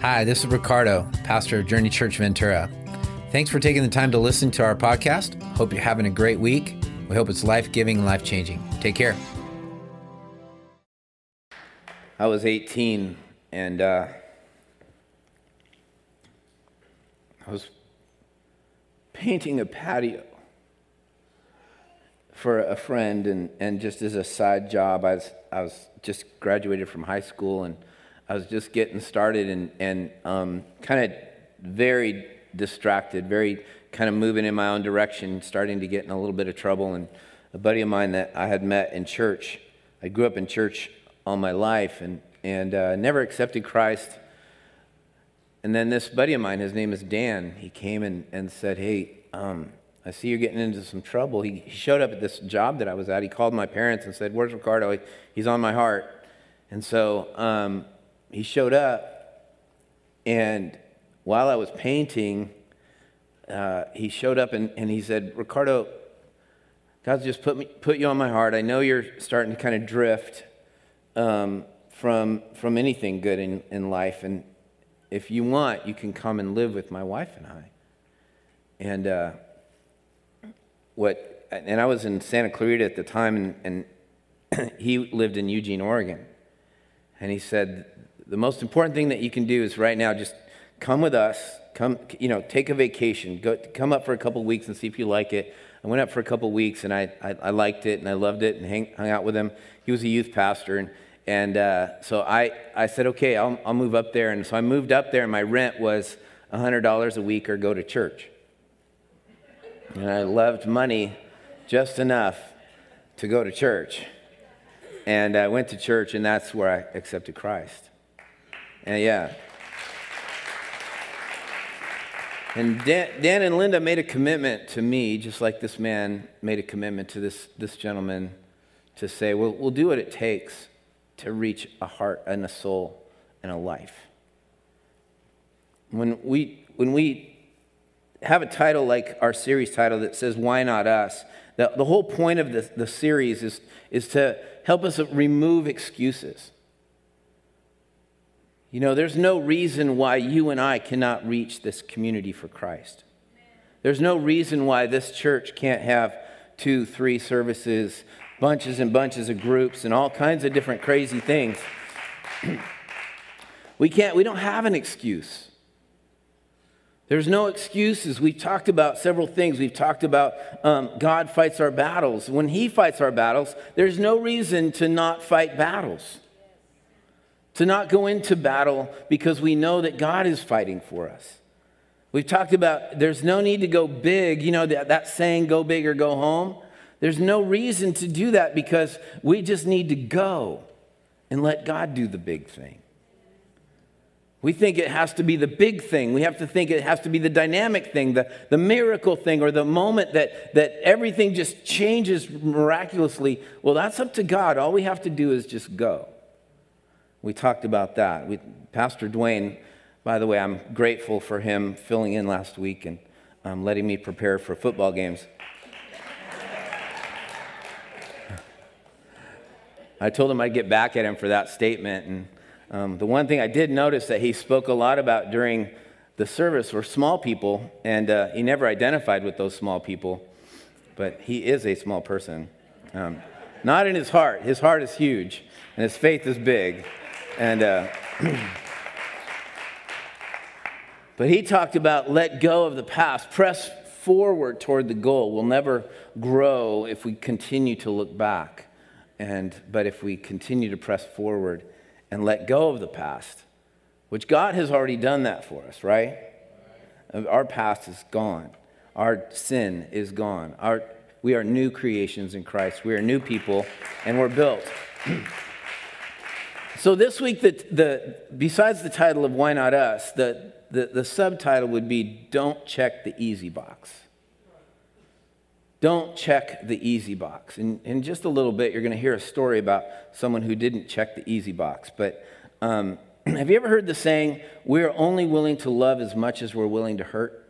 Hi, this is Ricardo, pastor of Journey Church Ventura. Thanks for taking the time to listen to our podcast. Hope you're having a great week. We hope it's life giving and life changing. Take care. I was 18 and uh, I was painting a patio for a friend, and, and just as a side job, I was, I was just graduated from high school and I was just getting started and, and um, kind of very distracted, very kind of moving in my own direction, starting to get in a little bit of trouble. And a buddy of mine that I had met in church, I grew up in church all my life and, and uh, never accepted Christ. And then this buddy of mine, his name is Dan, he came and, and said, Hey, um, I see you're getting into some trouble. He, he showed up at this job that I was at. He called my parents and said, Where's Ricardo? He, he's on my heart. And so um, he showed up, and while I was painting, uh, he showed up and, and he said, Ricardo, God's just put, me, put you on my heart. I know you're starting to kind of drift um, from, from anything good in, in life. And if you want, you can come and live with my wife and I. And uh, what, and I was in Santa Clarita at the time, and, and he lived in Eugene, Oregon. And he said, the most important thing that you can do is right now just come with us. Come, you know, take a vacation. Go, come up for a couple weeks and see if you like it. I went up for a couple weeks and I, I, I, liked it and I loved it and hang, hung out with him. He was a youth pastor. And, and uh, so I, I said, okay, I'll, I'll move up there. And so I moved up there and my rent was $100 a week or go to church. And I loved money just enough to go to church. And I went to church, and that's where I accepted Christ. And yeah. And Dan, Dan, and Linda made a commitment to me, just like this man made a commitment to this, this gentleman, to say, well, we'll do what it takes to reach a heart and a soul and a life. When we, when we have a title like our series title that says, Why Not Us? The, the whole point of the, the series is, is to help us remove excuses. You know, there's no reason why you and I cannot reach this community for Christ. There's no reason why this church can't have two, three services, bunches and bunches of groups, and all kinds of different crazy things. we can't, we don't have an excuse. There's no excuses. We've talked about several things. We've talked about um, God fights our battles. When He fights our battles, there's no reason to not fight battles to not go into battle because we know that God is fighting for us. We've talked about there's no need to go big, you know, that, that saying, go big or go home. There's no reason to do that because we just need to go and let God do the big thing. We think it has to be the big thing. We have to think it has to be the dynamic thing, the, the miracle thing, or the moment that, that everything just changes miraculously. Well, that's up to God. All we have to do is just go. We talked about that. We, Pastor Dwayne, by the way, I'm grateful for him filling in last week and um, letting me prepare for football games. I told him I'd get back at him for that statement. And um, the one thing I did notice that he spoke a lot about during the service were small people, and uh, he never identified with those small people, but he is a small person. Um, not in his heart. His heart is huge, and his faith is big. And, uh, but he talked about let go of the past, press forward toward the goal. We'll never grow if we continue to look back. And, but if we continue to press forward and let go of the past, which God has already done that for us, right? Our past is gone. Our sin is gone. Our, we are new creations in Christ. We are new people, and we're built. So this week, the, the, besides the title of Why Not Us, the, the, the subtitle would be Don't Check the Easy Box. Don't check the easy box. And in just a little bit, you're going to hear a story about someone who didn't check the easy box. But um, have you ever heard the saying, we're only willing to love as much as we're willing to hurt?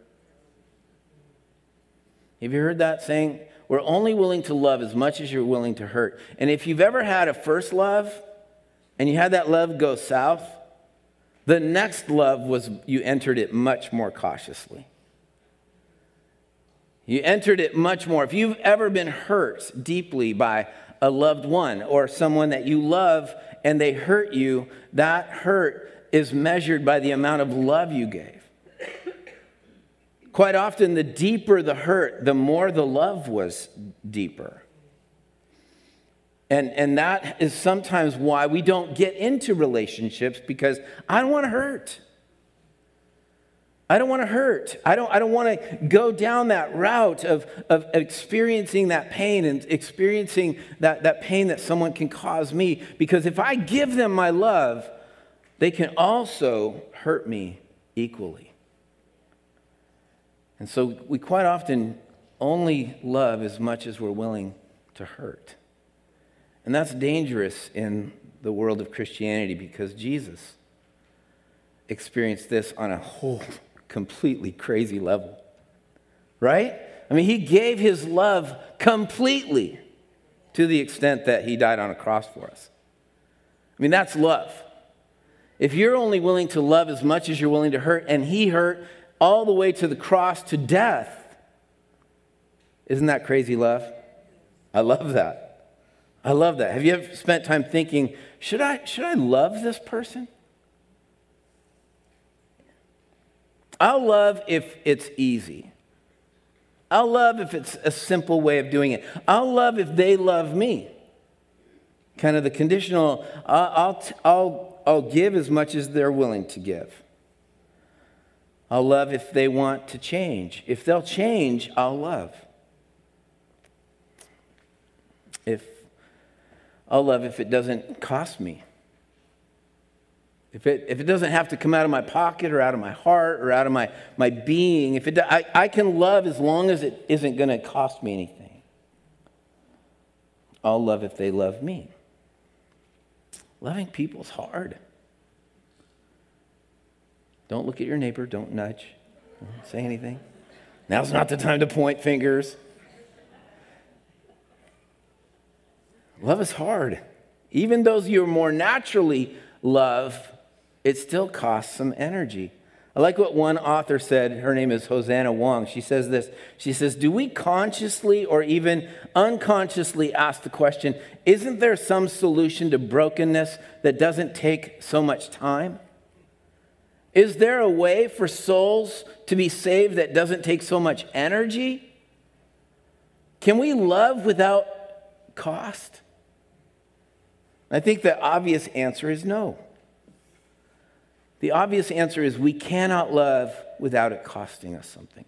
Have you heard that saying? We're only willing to love as much as you're willing to hurt. And if you've ever had a first love, and you had that love go south, The next love was you entered it much more cautiously. You entered it much more. If you've ever been hurt deeply by a loved one or someone that you love and they hurt you, that hurt is measured by the amount of love you gave. Quite often, the deeper the hurt, the more the love was deeper. And, and that is sometimes why we don't get into relationships because I don't want to hurt. I don't want to hurt. I don't, I don't want to go down that route of, of experiencing that pain and experiencing that, that pain that someone can cause me. Because if I give them my love, they can also hurt me equally. And so we quite often only love as much as we're willing to hurt. And that's dangerous in the world of Christianity because Jesus experienced this on a whole completely crazy level. Right? I mean, he gave his love completely to the extent that he died on a cross for us. I mean, that's love. If you're only willing to love as much as you're willing to hurt, and he hurt all the way to the cross to death, isn't that crazy love? I love that. I love that. Have you ever spent time thinking, should I, should I love this person? I'll love if it's easy. I'll love if it's a simple way of doing it. I'll love if they love me. Kind of the conditional, I'll, I'll, I'll give as much as they're willing to give. I'll love if they want to change. If they'll change, I'll love. If I'll love if it doesn't cost me. If it, if it doesn't have to come out of my pocket or out of my heart or out of my, my being, if it, I, I can love as long as it isn't going to cost me anything. I'll love if they love me. Loving people is hard. Don't look at your neighbor, don't nudge, don't say anything. Now's not the time to point fingers. Love is hard. Even those you more naturally love it still costs some energy. I like what one author said. Her name is Hosanna Wong. She says this She says, Do we consciously or even unconsciously ask the question, isn't there some solution to brokenness that doesn't take so much time? Is there a way for souls to be saved that doesn't take so much energy? Can we love without cost? I think the obvious answer is no. The obvious answer is we cannot love without it costing us something.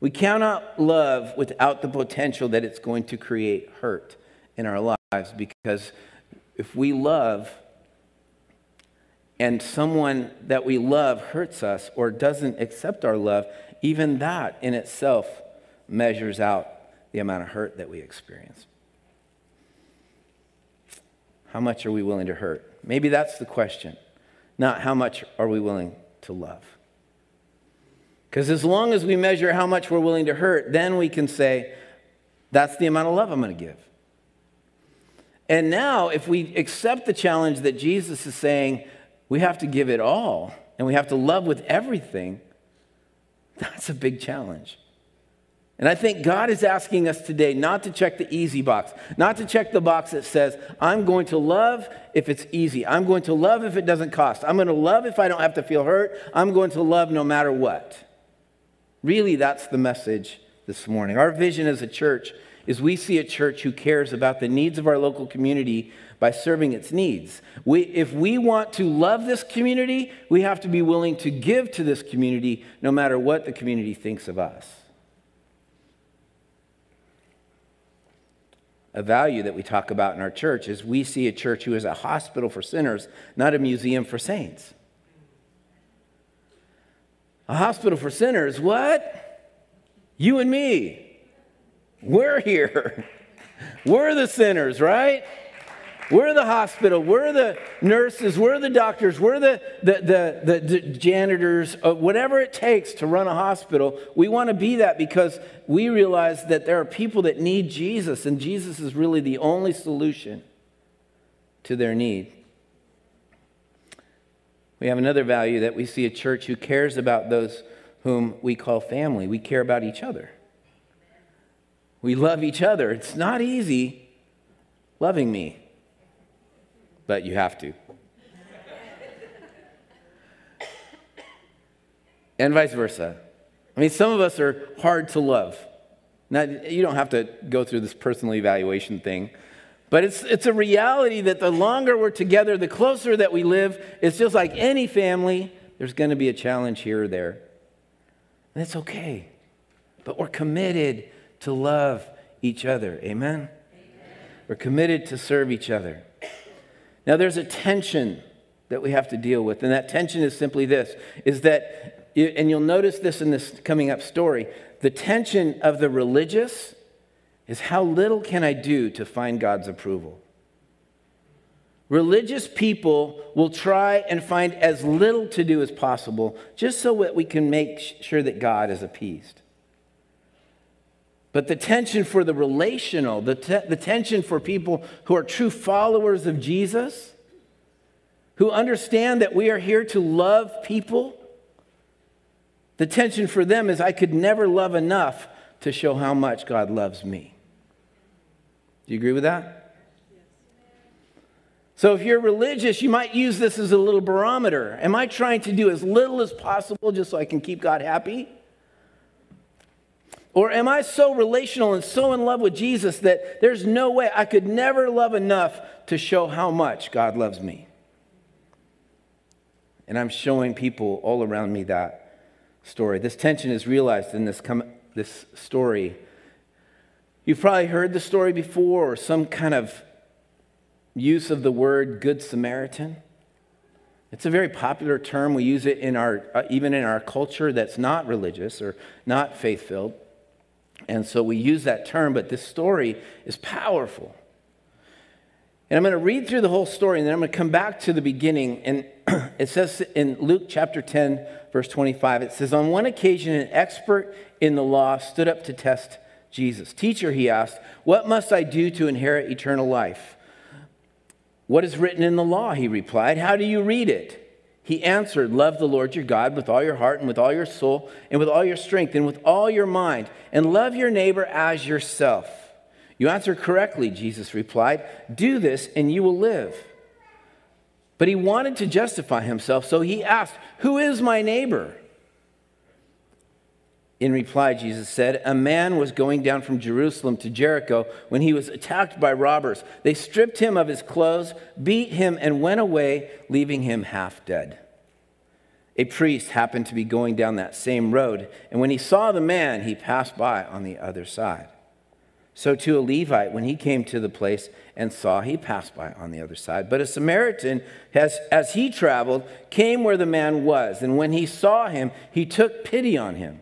We cannot love without the potential that it's going to create hurt in our lives because if we love and someone that we love hurts us or doesn't accept our love, even that in itself measures out the amount of hurt that we experience. How much are we willing to hurt? Maybe that's the question not how much are we willing to love. Because as long as we measure how much we're willing to hurt, then we can say, that's the amount of love I'm going to give. And now, if we accept the challenge that Jesus is saying, we have to give it all and we have to love with everything, that's a big challenge. And I think God is asking us today not to check the easy box, not to check the box that says, I'm going to love if it's easy. I'm going to love if it doesn't cost. I'm going to love if I don't have to feel hurt. I'm going to love no matter what. Really, that's the message this morning. Our vision as a church is we see a church who cares about the needs of our local community by serving its needs. We, if we want to love this community, we have to be willing to give to this community no matter what the community thinks of us. A value that we talk about in our church is we see a church who is a hospital for sinners, not a museum for saints. A hospital for sinners, what? You and me. We're here. We're the sinners, right? We're the hospital. We're the nurses. We're the doctors. We're the, the, the, the, janitors. Uh, whatever it takes to run a hospital, we want to be that because we realize that there are people that need Jesus, and Jesus is really the only solution to their need. We have another value that we see a church who cares about those whom we call family. We care about each other. We love each other. It's not easy loving me, but you have to. and vice versa. I mean, some of us are hard to love. Now, you don't have to go through this personal evaluation thing, but it's, it's a reality that the longer we're together, the closer that we live, it's just like any family, there's going to be a challenge here or there. And it's okay. But we're committed to love each other. Amen? Amen? We're committed to serve each other. Now, there's a tension that we have to deal with, and that tension is simply this is that, and you'll notice this in this coming up story, the tension of the religious is how little can I do to find God's approval? Religious people will try and find as little to do as possible just so that we can make sure that God is appeased. But the tension for the relational, the, te- the tension for people who are true followers of Jesus, who understand that we are here to love people, the tension for them is I could never love enough to show how much God loves me. Do you agree with that? So, if you're religious, you might use this as a little barometer. Am I trying to do as little as possible just so I can keep God happy? Or am I so relational and so in love with Jesus that there's no way I could never love enough to show how much God loves me? And I'm showing people all around me that story. This tension is realized in this, com- this story You've probably heard the story before or some kind of use of the word Good Samaritan. It's a very popular term. We use it in our, uh, even in our culture that's not religious or not faith filled. And so we use that term, but this story is powerful. And I'm going to read through the whole story and then I'm going to come back to the beginning. And it says in Luke chapter 10, verse 25, it says, On one occasion, an expert in the law stood up to test Jesus. Teacher, he asked, What must I do to inherit eternal life? What is written in the law? He replied. How do you read it? He answered, Love the Lord your God with all your heart and with all your soul and with all your strength and with all your mind, and love your neighbor as yourself. You answer correctly, Jesus replied. Do this and you will live. But he wanted to justify himself, so he asked, Who is my neighbor? In reply, Jesus said, A man was going down from Jerusalem to Jericho when he was attacked by robbers. They stripped him of his clothes, beat him, and went away, leaving him half dead. A priest happened to be going down that same road, and when he saw the man, he passed by on the other side. So, to a Levite, when he came to the place and saw, he passed by on the other side. But a Samaritan, as, as he traveled, came where the man was, and when he saw him, he took pity on him.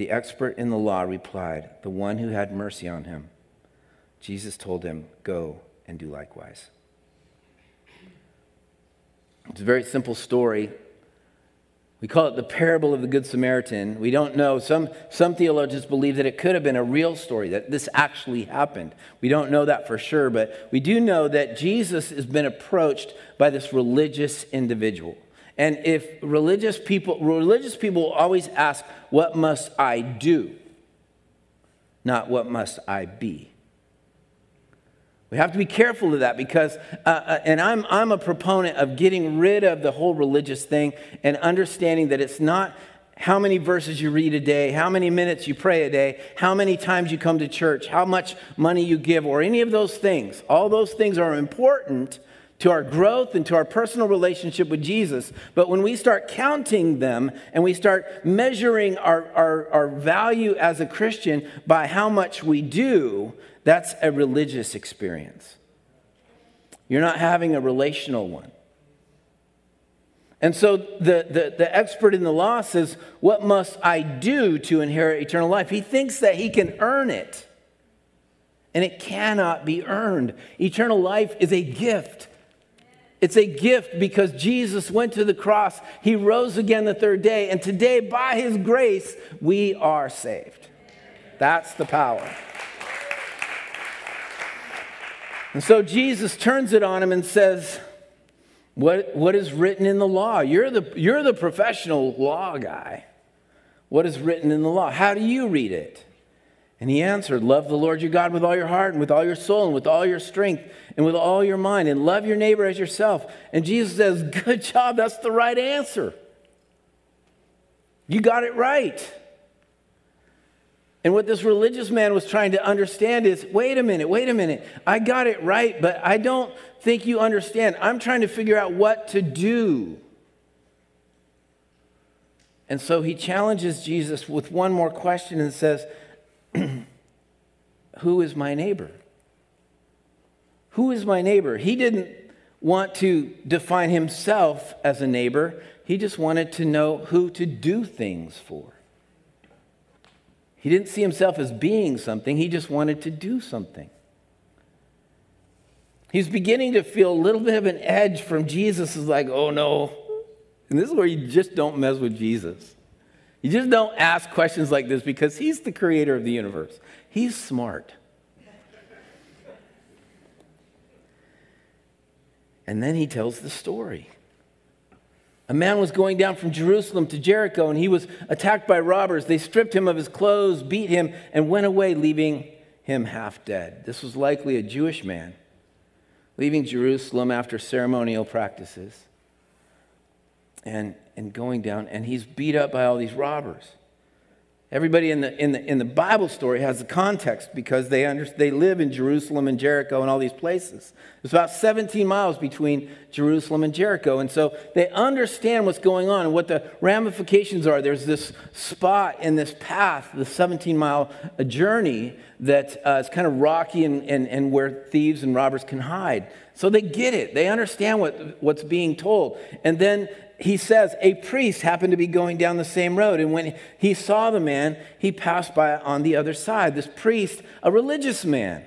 The expert in the law replied, The one who had mercy on him. Jesus told him, Go and do likewise. It's a very simple story. We call it the parable of the Good Samaritan. We don't know. Some, some theologians believe that it could have been a real story, that this actually happened. We don't know that for sure, but we do know that Jesus has been approached by this religious individual. And if religious people, religious people always ask, What must I do? Not what must I be? We have to be careful of that because, uh, uh, and I'm, I'm a proponent of getting rid of the whole religious thing and understanding that it's not how many verses you read a day, how many minutes you pray a day, how many times you come to church, how much money you give, or any of those things. All those things are important, to our growth and to our personal relationship with Jesus. But when we start counting them and we start measuring our, our, our value as a Christian by how much we do, that's a religious experience. You're not having a relational one. And so the, the, the expert in the law says, What must I do to inherit eternal life? He thinks that he can earn it. And it cannot be earned. Eternal life is a gift. It's a gift because Jesus went to the cross. He rose again the third day. And today, by his grace, we are saved. That's the power. And so Jesus turns it on him and says, what, what is written in the law? You're the, you're the professional law guy. What is written in the law? How do you read it? And he answered, Love the Lord your God with all your heart and with all your soul and with all your strength and with all your mind, and love your neighbor as yourself. And Jesus says, Good job, that's the right answer. You got it right. And what this religious man was trying to understand is wait a minute, wait a minute. I got it right, but I don't think you understand. I'm trying to figure out what to do. And so he challenges Jesus with one more question and says, Who is my neighbor? Who is my neighbor? He didn't want to define himself as a neighbor, he just wanted to know who to do things for. He didn't see himself as being something, he just wanted to do something. He's beginning to feel a little bit of an edge from Jesus. Is like, oh no. And this is where you just don't mess with Jesus. You just don't ask questions like this because he's the creator of the universe. He's smart. And then he tells the story. A man was going down from Jerusalem to Jericho, and he was attacked by robbers. They stripped him of his clothes, beat him, and went away, leaving him half dead. This was likely a Jewish man leaving Jerusalem after ceremonial practices and, and going down, and he's beat up by all these robbers. Everybody in the, in, the, in the Bible story has the context because they, under, they live in Jerusalem and Jericho and all these places. It's about 17 miles between Jerusalem and Jericho. And so they understand what's going on and what the ramifications are. There's this spot in this path, the 17 mile journey, that uh, is kind of rocky and, and, and where thieves and robbers can hide. So they get it, they understand what, what's being told. And then he says a priest happened to be going down the same road. And when he saw the man, he passed by on the other side. This priest, a religious man,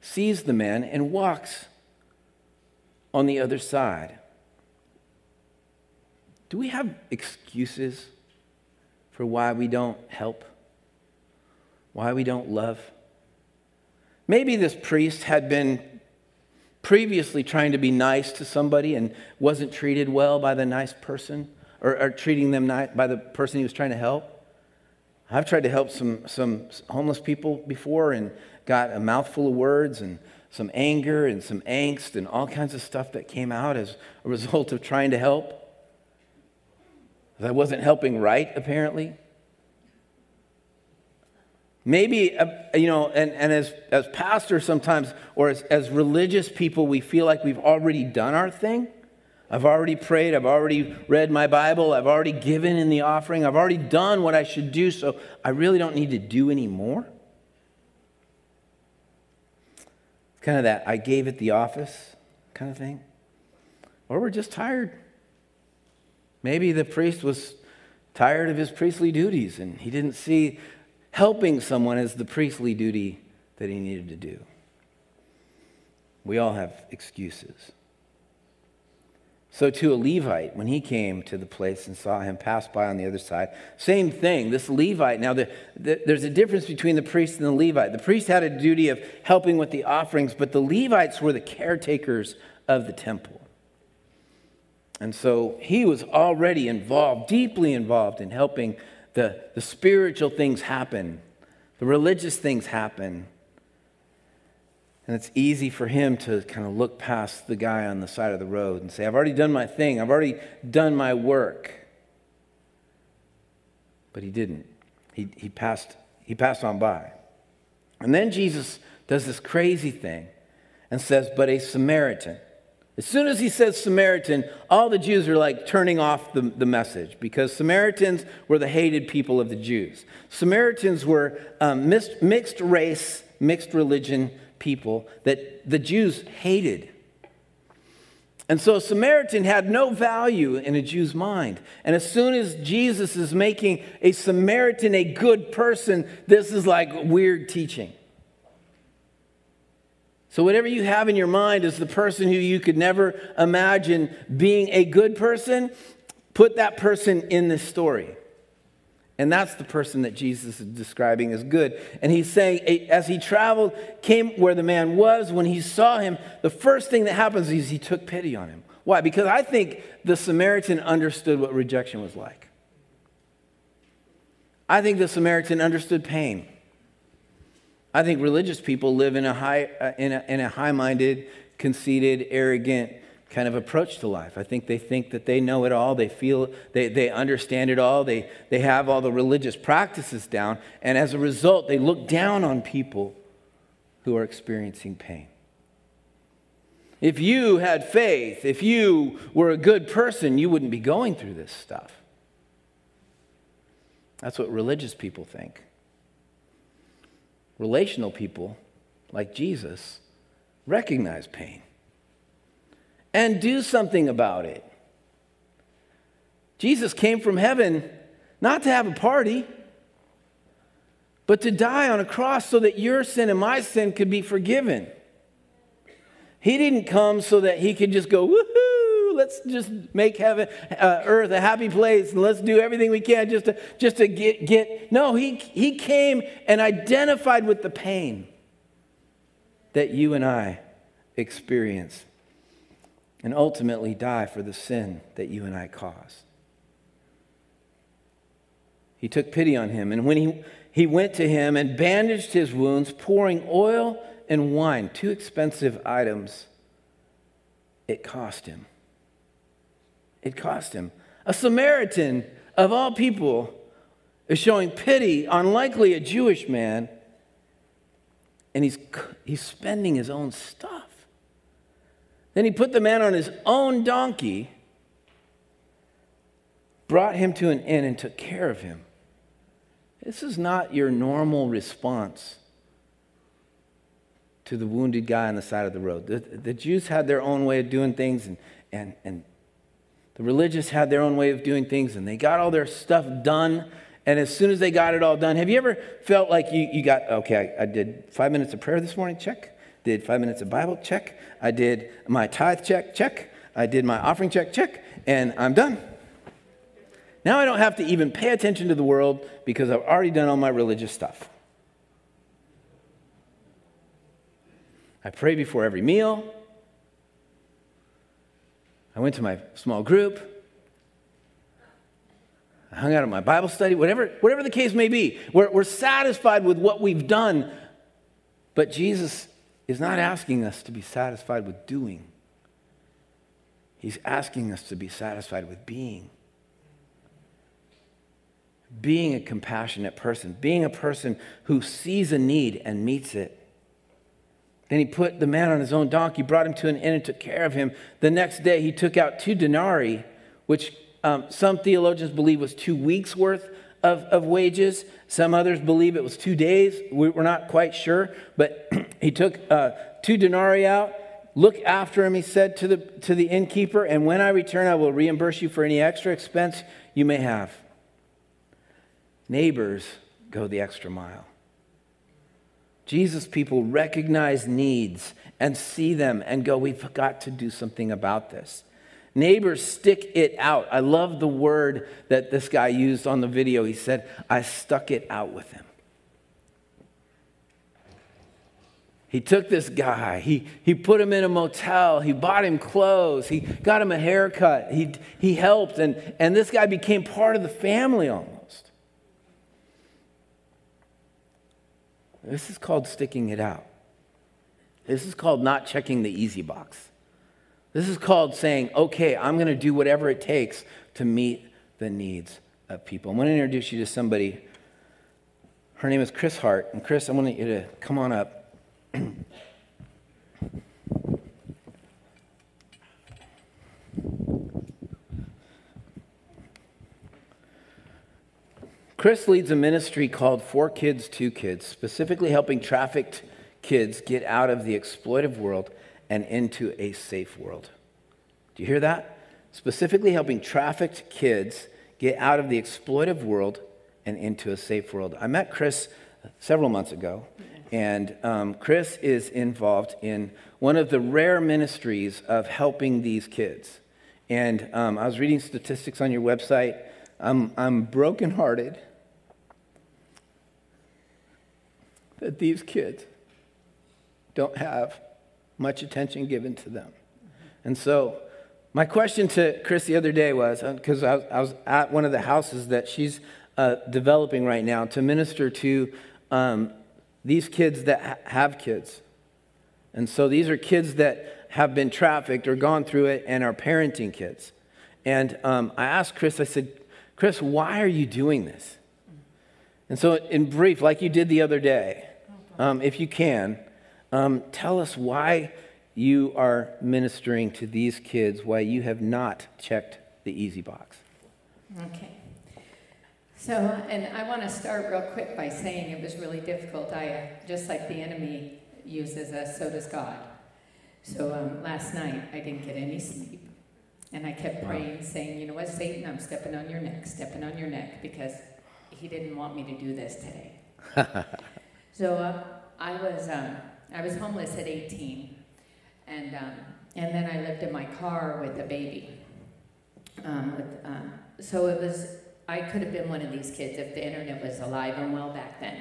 sees the man and walks on the other side. Do we have excuses for why we don't help? Why we don't love? Maybe this priest had been previously trying to be nice to somebody and wasn't treated well by the nice person or, or treating them ni- by the person he was trying to help. I've tried to help some, some homeless people before and got a mouthful of words and some anger and some angst and all kinds of stuff that came out as a result of trying to help. I wasn't helping right, apparently. Maybe, uh, you know, and, and as, as pastors sometimes, or as, as religious people, we feel like we've already done our thing. I've already prayed. I've already read my Bible. I've already given in the offering. I've already done what I should do, so I really don't need to do any more. It's kind of that I gave at the office kind of thing. Or we're just tired. Maybe the priest was tired of his priestly duties and he didn't see helping someone is the priestly duty that he needed to do. We all have excuses. So, to a Levite, when he came to the place and saw him pass by on the other side, same thing. This Levite, now the, the, there's a difference between the priest and the Levite. The priest had a duty of helping with the offerings, but the Levites were the caretakers of the temple. And so he was already involved, deeply involved in helping the, the spiritual things happen, the religious things happen. And it's easy for him to kind of look past the guy on the side of the road and say, I've already done my thing, I've already done my work. But he didn't. He, he, passed, he passed on by. And then Jesus does this crazy thing and says, But a Samaritan. As soon as he says Samaritan, all the Jews are like turning off the, the message because Samaritans were the hated people of the Jews. Samaritans were um, mixed, mixed race, mixed religion people that the Jews hated. And so Samaritan had no value in a Jew's mind. And as soon as Jesus is making a Samaritan a good person, this is like weird teaching. So, whatever you have in your mind is the person who you could never imagine being a good person, put that person in this story. And that's the person that Jesus is describing as good. And he's saying, as he traveled, came where the man was, when he saw him, the first thing that happens is he took pity on him. Why? Because I think the Samaritan understood what rejection was like. I think the Samaritan understood pain. I think religious people live in a high, uh, in a, in a high-minded, conceited, arrogant, kind of approach to life. I think they think that they know it all, they feel they, they understand it all, they, they have all the religious practices down, and as a result, they look down on people who are experiencing pain. If you had faith, if you were a good person, you wouldn't be going through this stuff. That's what religious people think. Relational people, like Jesus, recognize pain and do something about it. Jesus came from heaven not to have a party, but to die on a cross so that your sin and my sin could be forgiven. He didn't come so that he could just go, woohoo, let's just make heaven, uh, earth a happy place and let's do everything we can just to, just to get, get. No, he, he came and identified with the pain that you and I experience and ultimately die for the sin that you and I caused. He took pity on him, and when he, he went to him and bandaged his wounds, pouring oil and wine, two expensive items, it cost him. It cost him. A Samaritan, of all people, is showing pity on likely a Jewish man, and he's, he's spending his own stuff. Then he put the man on his own donkey, brought him to an inn, and took care of him. This is not your normal response to the wounded guy on the side of the road. The, the Jews had their own way of doing things, and, and, and the religious had their own way of doing things, and they got all their stuff done. And as soon as they got it all done, have you ever felt like you, you got, okay, I, I did five minutes of prayer this morning? Check. Did five minutes of Bible? Check. I did my tithe check? Check. I did my offering check? Check. And I'm done. Now I don't have to even pay attention to the world because I've already done all my religious stuff. I pray before every meal. I went to my small group. I hung out at my Bible study, whatever, whatever the case may be. We're, we're satisfied with what we've done. But Jesus is not asking us to be satisfied with doing, He's asking us to be satisfied with being. Being a compassionate person, being a person who sees a need and meets it. Then he put the man on his own donkey, brought him to an inn, and took care of him. The next day, he took out two denarii, which um, some theologians believe was two weeks' worth of, of wages. Some others believe it was two days. We're not quite sure. But he took uh, two denarii out. Look after him, he said to the, to the innkeeper, and when I return, I will reimburse you for any extra expense you may have. Neighbors go the extra mile. Jesus people recognize needs and see them and go, We've got to do something about this. Neighbors stick it out. I love the word that this guy used on the video. He said, I stuck it out with him. He took this guy, he, he put him in a motel, he bought him clothes, he got him a haircut, he, he helped, and, and this guy became part of the family almost. This is called sticking it out. This is called not checking the easy box. This is called saying, okay, I'm going to do whatever it takes to meet the needs of people. I'm going to introduce you to somebody. Her name is Chris Hart. And Chris, I want you to come on up. Chris leads a ministry called Four Kids, Two Kids, specifically helping trafficked kids get out of the exploitive world and into a safe world. Do you hear that? Specifically helping trafficked kids get out of the exploitive world and into a safe world. I met Chris several months ago, and um, Chris is involved in one of the rare ministries of helping these kids. And um, I was reading statistics on your website. I'm, I'm brokenhearted that these kids don't have much attention given to them. And so, my question to Chris the other day was because uh, I, I, was at one of the houses that she's uh, developing right now to minister to um, these kids that ha- have kids. And so, these are kids that have been trafficked or gone through it and are parenting kids. And um, I asked Chris, I said, Chris, why are you doing this? And so, in brief, like you did the other day, um, if you can, um, tell us why you are ministering to these kids, why you have not checked the easy box. Okay. So, and I want to start real quick by saying it was really difficult. I, just like the enemy uses us, so does God. So um, last night I didn't get any sleep. And I kept praying, saying, you know what, Satan, I'm stepping on your neck, stepping on your neck, because he didn't want me to do this today. so uh, I was um, I was homeless at 18, and um, and then I lived in my car with a baby. Um, with, um, so it was I could have been one of these kids if the internet was alive and well back then.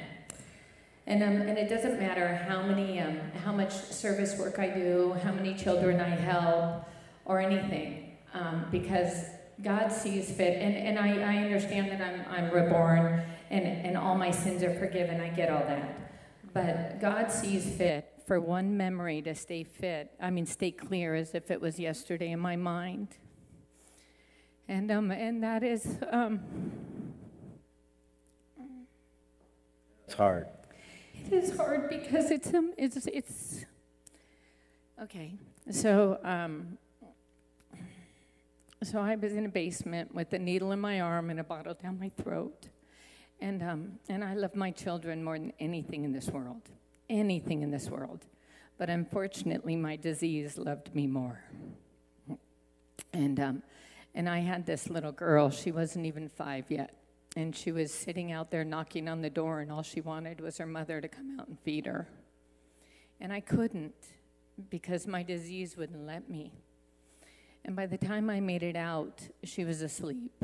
And, um, and it doesn't matter how many, um, how much service work I do, how many children I help, or anything, um, because God sees fit. And, and I, I understand that I'm, I'm reborn and, and all my sins are forgiven. I get all that. But God sees fit for one memory to stay fit, I mean, stay clear as if it was yesterday in my mind. And, um, and that is. Um, it's hard. It is hard because it's, um, it's, it's. Okay, so. Um, so I was in a basement with a needle in my arm and a bottle down my throat. And, um, and I love my children more than anything in this world. Anything in this world. But unfortunately, my disease loved me more. And, um, and I had this little girl, she wasn't even five yet. And she was sitting out there knocking on the door, and all she wanted was her mother to come out and feed her. And I couldn't because my disease wouldn't let me. And by the time I made it out, she was asleep.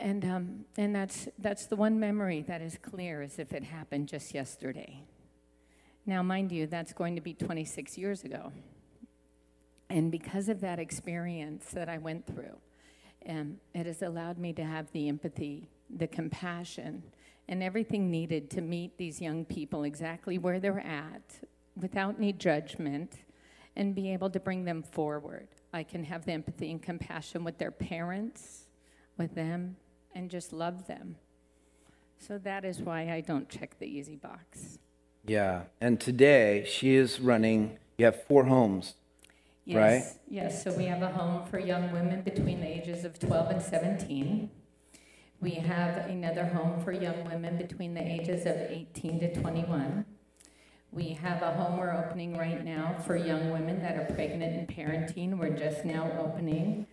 And, um, and that's, that's the one memory that is clear as if it happened just yesterday. Now, mind you, that's going to be 26 years ago. And because of that experience that I went through, um, it has allowed me to have the empathy, the compassion, and everything needed to meet these young people exactly where they're at without any judgment and be able to bring them forward. I can have the empathy and compassion with their parents, with them, and just love them. So that is why I don't check the easy box. Yeah, and today she is running, you have four homes, yes, right? Yes, so we have a home for young women between the ages of 12 and 17. We have another home for young women between the ages of 18 to 21. We have a home we're opening right now for young women that are pregnant and parenting. We're just now opening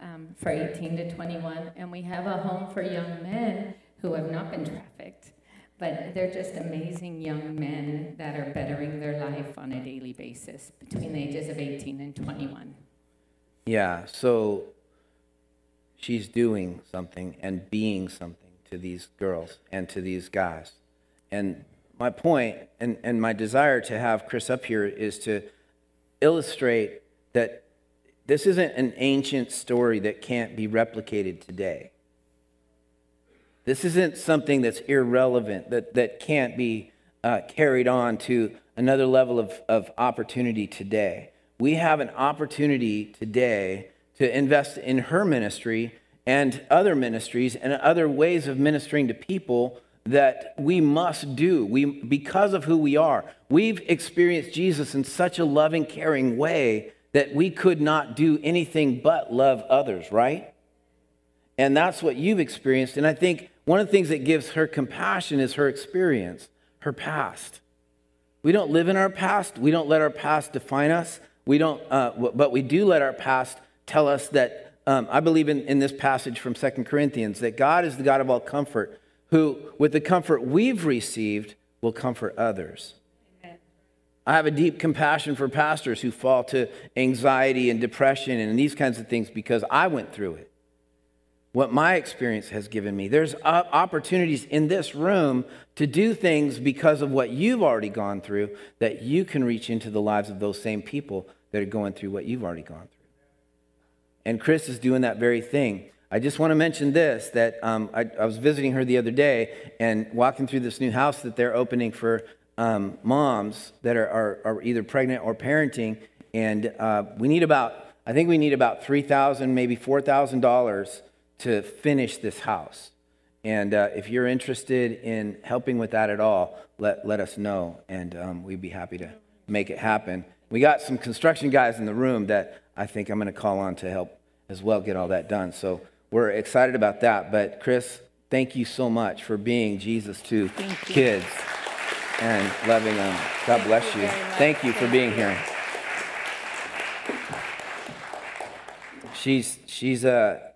um, for 18 to 21. And we have a home for young men who have not been trafficked, but they're just amazing young men that are bettering their life on a daily basis between the ages of 18 and 21. Yeah, so she's doing something and being something to these girls and to these guys. And my point and, and my desire to have Chris up here is to illustrate that this isn't an ancient story that can't be replicated today. This isn't something that's irrelevant, that, that can't be uh, carried on to another level of, of opportunity today. We have an opportunity today to invest in her ministry and other ministries and other ways of ministering to people that we must do we, because of who we are. We've experienced Jesus in such a loving, caring way that we could not do anything but love others, right? And that's what you've experienced. And I think one of the things that gives her compassion is her experience, her past. We don't live in our past, we don't let our past define us. We don't, uh, but we do let our past tell us that. Um, I believe in, in this passage from Second Corinthians that God is the God of all comfort, who, with the comfort we've received, will comfort others. I have a deep compassion for pastors who fall to anxiety and depression and these kinds of things because I went through it. What my experience has given me. There's opportunities in this room to do things because of what you've already gone through that you can reach into the lives of those same people that are going through what you've already gone through. And Chris is doing that very thing. I just want to mention this that um, I, I, was visiting her the other day and walking through this new house that they're opening for um, moms that are, are, are, either pregnant or parenting. And uh, we need about, I think we need about 3,000, maybe $4,000 to finish this house. And uh, if you're interested in helping with that at all, let, let us know, and um, we'd be happy to make it happen. We got some construction guys in the room that I think I'm going to call on to help as well get all that done. So we're excited about that. But Chris, thank you so much for being Jesus to kids and loving them. God thank bless you. you. Thank you for being here. She's she's a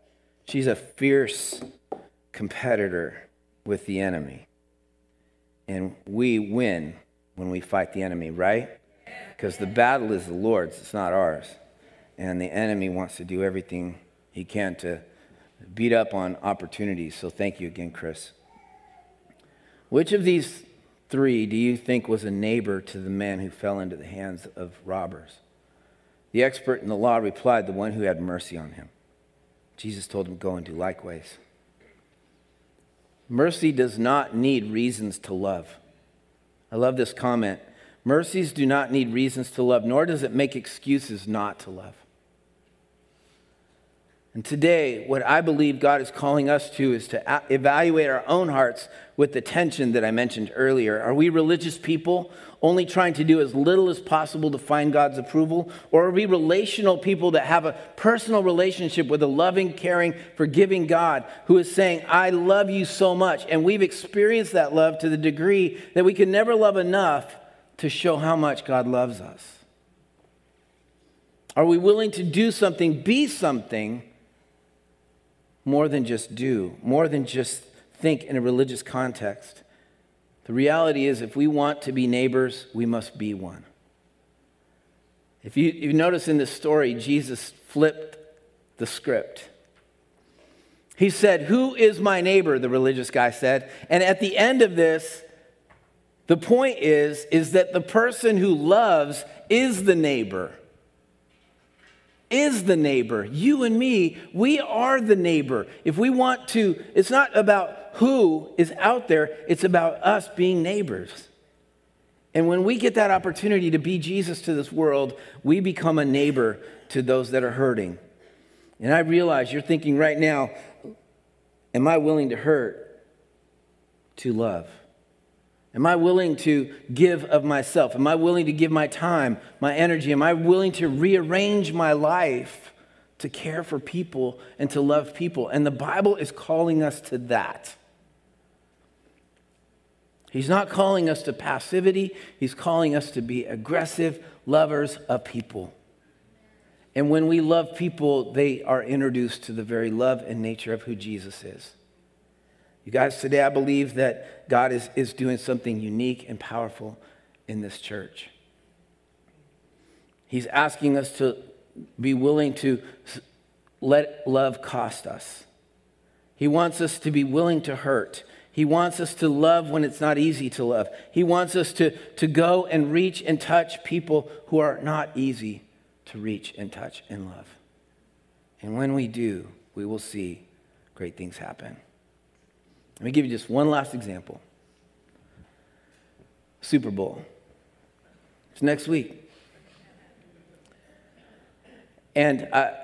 she's a fierce competitor with the enemy. And we win when we fight the enemy, right? Because the battle is the Lord's, it's not ours and the enemy wants to do everything he can to beat up on opportunities. So thank you again, Chris. Which of these three do you think was a neighbor to the man who fell into the hands of robbers? The expert in the law replied, The one who had mercy on him. Jesus told him, Go and do likewise. Mercy does not need reasons to love. I love this comment. Mercies do not need reasons to love, nor does it make excuses not to love. And today, what I believe God is calling us to is to evaluate our own hearts with the tension that I mentioned earlier. Are we religious people only trying to do as little as possible to find God's approval? Or are we relational people that have a personal relationship with a loving, caring, forgiving God who is saying, I love you so much? And we've experienced that love to the degree that we can never love enough to show how much God loves us. Are we willing to do something, be something? More than just do, more than just think in a religious context. The reality is, if we want to be neighbors, we must be one. If you, you notice in this story, Jesus flipped the script. He said, Who is my neighbor? The religious guy said. And at the end of this, the point is, is that the person who loves is the neighbor is the neighbor. You and me, we are the neighbor. If we want to, it's not about who is out there, it's about us being neighbors. And when we get that opportunity to be Jesus to this world, we become a neighbor to those that are hurting. And I realize you're thinking right now, am I willing to hurt to love? Am I willing to give of myself? Am I willing to give my time, my energy? Am I willing to rearrange my life to care for people and to love people? And the Bible is calling us to that. He's not calling us to passivity, He's calling us to be aggressive lovers of people. And when we love people, they are introduced to the very love and nature of who Jesus is. You guys, today I believe that God is, is doing something unique and powerful in this church. He's asking us to be willing to let love cost us. He wants us to be willing to hurt. He wants us to love when it's not easy to love. He wants us to, to go and reach and touch people who are not easy to reach and touch and love. And when we do, we will see great things happen. Let me give you just one last example Super Bowl. It's next week. And I,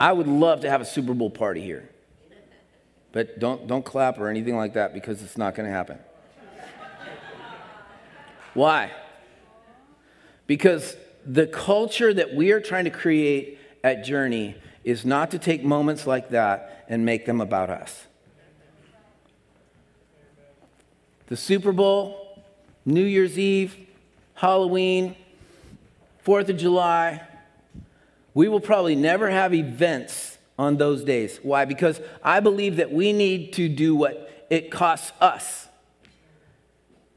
I would love to have a Super Bowl party here. But don't, don't clap or anything like that because it's not going to happen. Why? Because the culture that we are trying to create at Journey is not to take moments like that and make them about us. The Super Bowl, New Year's Eve, Halloween, Fourth of July, we will probably never have events on those days. Why? Because I believe that we need to do what it costs us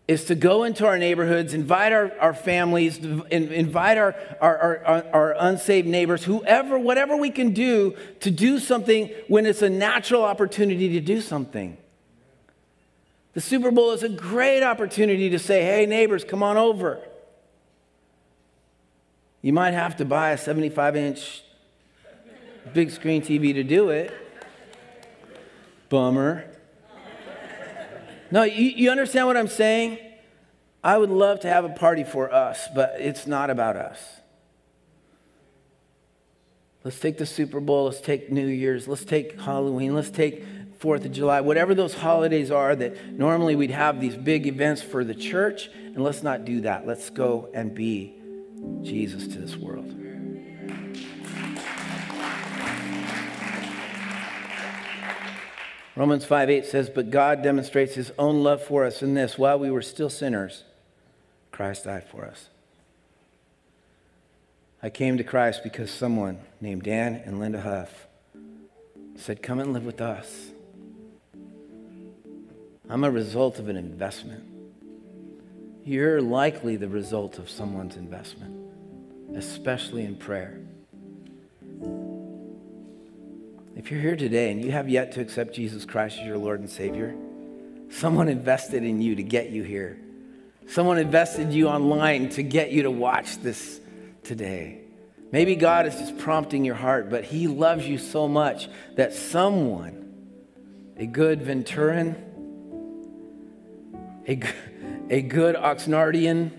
is to go into our neighborhoods, invite our, our families, invite our, our, our, our, unsaved neighbors, whoever, whatever we can do to do something when it's a natural opportunity to do something. The Super Bowl is a great opportunity to say, hey, neighbors, come on over. You might have to buy a 75 inch big screen TV to do it. Bummer. No, you, you understand what I'm saying? I would love to have a party for us, but it's not about us. Let's take the Super Bowl, let's take New Year's, let's take Halloween, let's take Fourth of July, whatever those holidays are that normally we'd have these big events for the church, and let's not do that. Let's go and be Jesus to this world. Romans 5 8 says, But God demonstrates his own love for us in this while we were still sinners, Christ died for us. I came to Christ because someone named Dan and Linda Huff said, Come and live with us. I'm a result of an investment. You're likely the result of someone's investment, especially in prayer. If you're here today and you have yet to accept Jesus Christ as your Lord and Savior, someone invested in you to get you here. Someone invested you online to get you to watch this today. Maybe God is just prompting your heart, but He loves you so much that someone, a good Venturan, a, a good Oxnardian,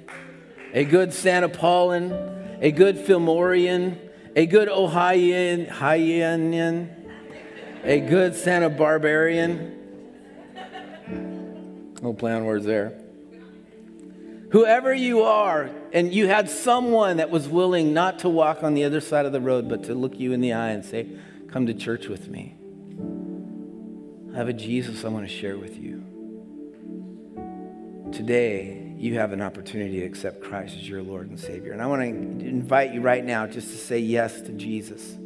a good Santa Paulan, a good Fillmorian, a good Ohioan, a good Santa Barbarian. No play words there. Whoever you are, and you had someone that was willing not to walk on the other side of the road, but to look you in the eye and say, Come to church with me. I have a Jesus I want to share with you. Today, you have an opportunity to accept Christ as your Lord and Savior. And I want to invite you right now just to say yes to Jesus.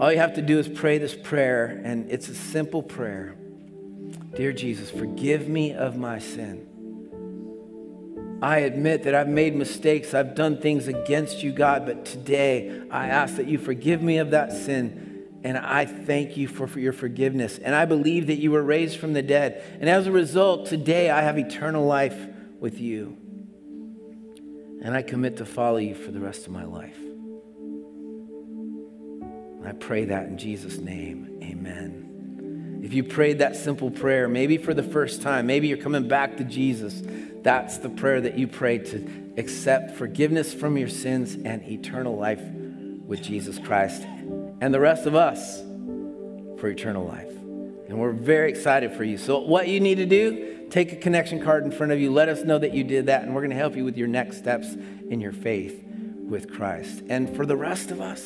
All you have to do is pray this prayer, and it's a simple prayer. Dear Jesus, forgive me of my sin. I admit that I've made mistakes. I've done things against you, God, but today I ask that you forgive me of that sin. And I thank you for, for your forgiveness. And I believe that you were raised from the dead. And as a result, today I have eternal life with you. And I commit to follow you for the rest of my life. I pray that in Jesus' name. Amen. If you prayed that simple prayer, maybe for the first time, maybe you're coming back to Jesus, that's the prayer that you prayed to accept forgiveness from your sins and eternal life with Jesus Christ and the rest of us for eternal life. And we're very excited for you. So, what you need to do, take a connection card in front of you. Let us know that you did that, and we're going to help you with your next steps in your faith with Christ. And for the rest of us,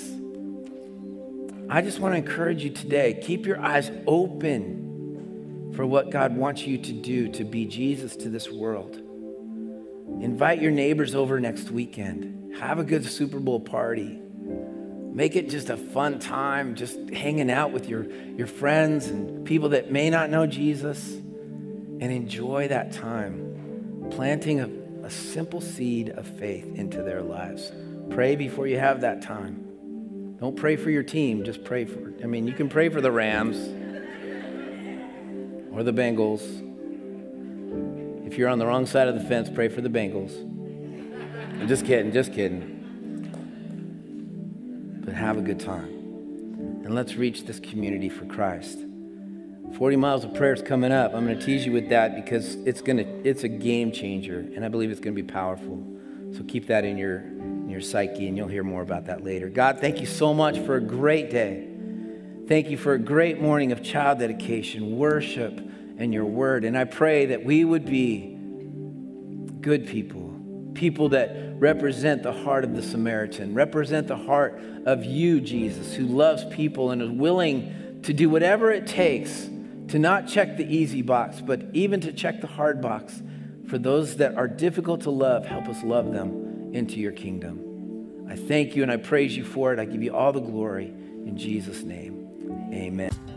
I just want to encourage you today keep your eyes open for what God wants you to do to be Jesus to this world. Invite your neighbors over next weekend. Have a good Super Bowl party. Make it just a fun time, just hanging out with your, your friends and people that may not know Jesus. And enjoy that time, planting a, a simple seed of faith into their lives. Pray before you have that time. Don't pray for your team, just pray for, I mean, you can pray for the Rams or the Bengals. If you're on the wrong side of the fence, pray for the Bengals. I'm just kidding, just kidding but have a good time. And let's reach this community for Christ. 40 miles of prayer is coming up. I'm going to tease you with that because it's going to it's a game changer and I believe it's going to be powerful. So keep that in your in your psyche and you'll hear more about that later. God, thank you so much for a great day. Thank you for a great morning of child dedication, worship, and your word. And I pray that we would be good people people that represent the heart of the Samaritan, represent the heart of you, Jesus, who loves people and is willing to do whatever it takes to not check the easy box, but even to check the hard box For those that are difficult to love, help us love them into your kingdom. I thank you and I praise you for it. I give you all the glory in Jesus' name. Amen.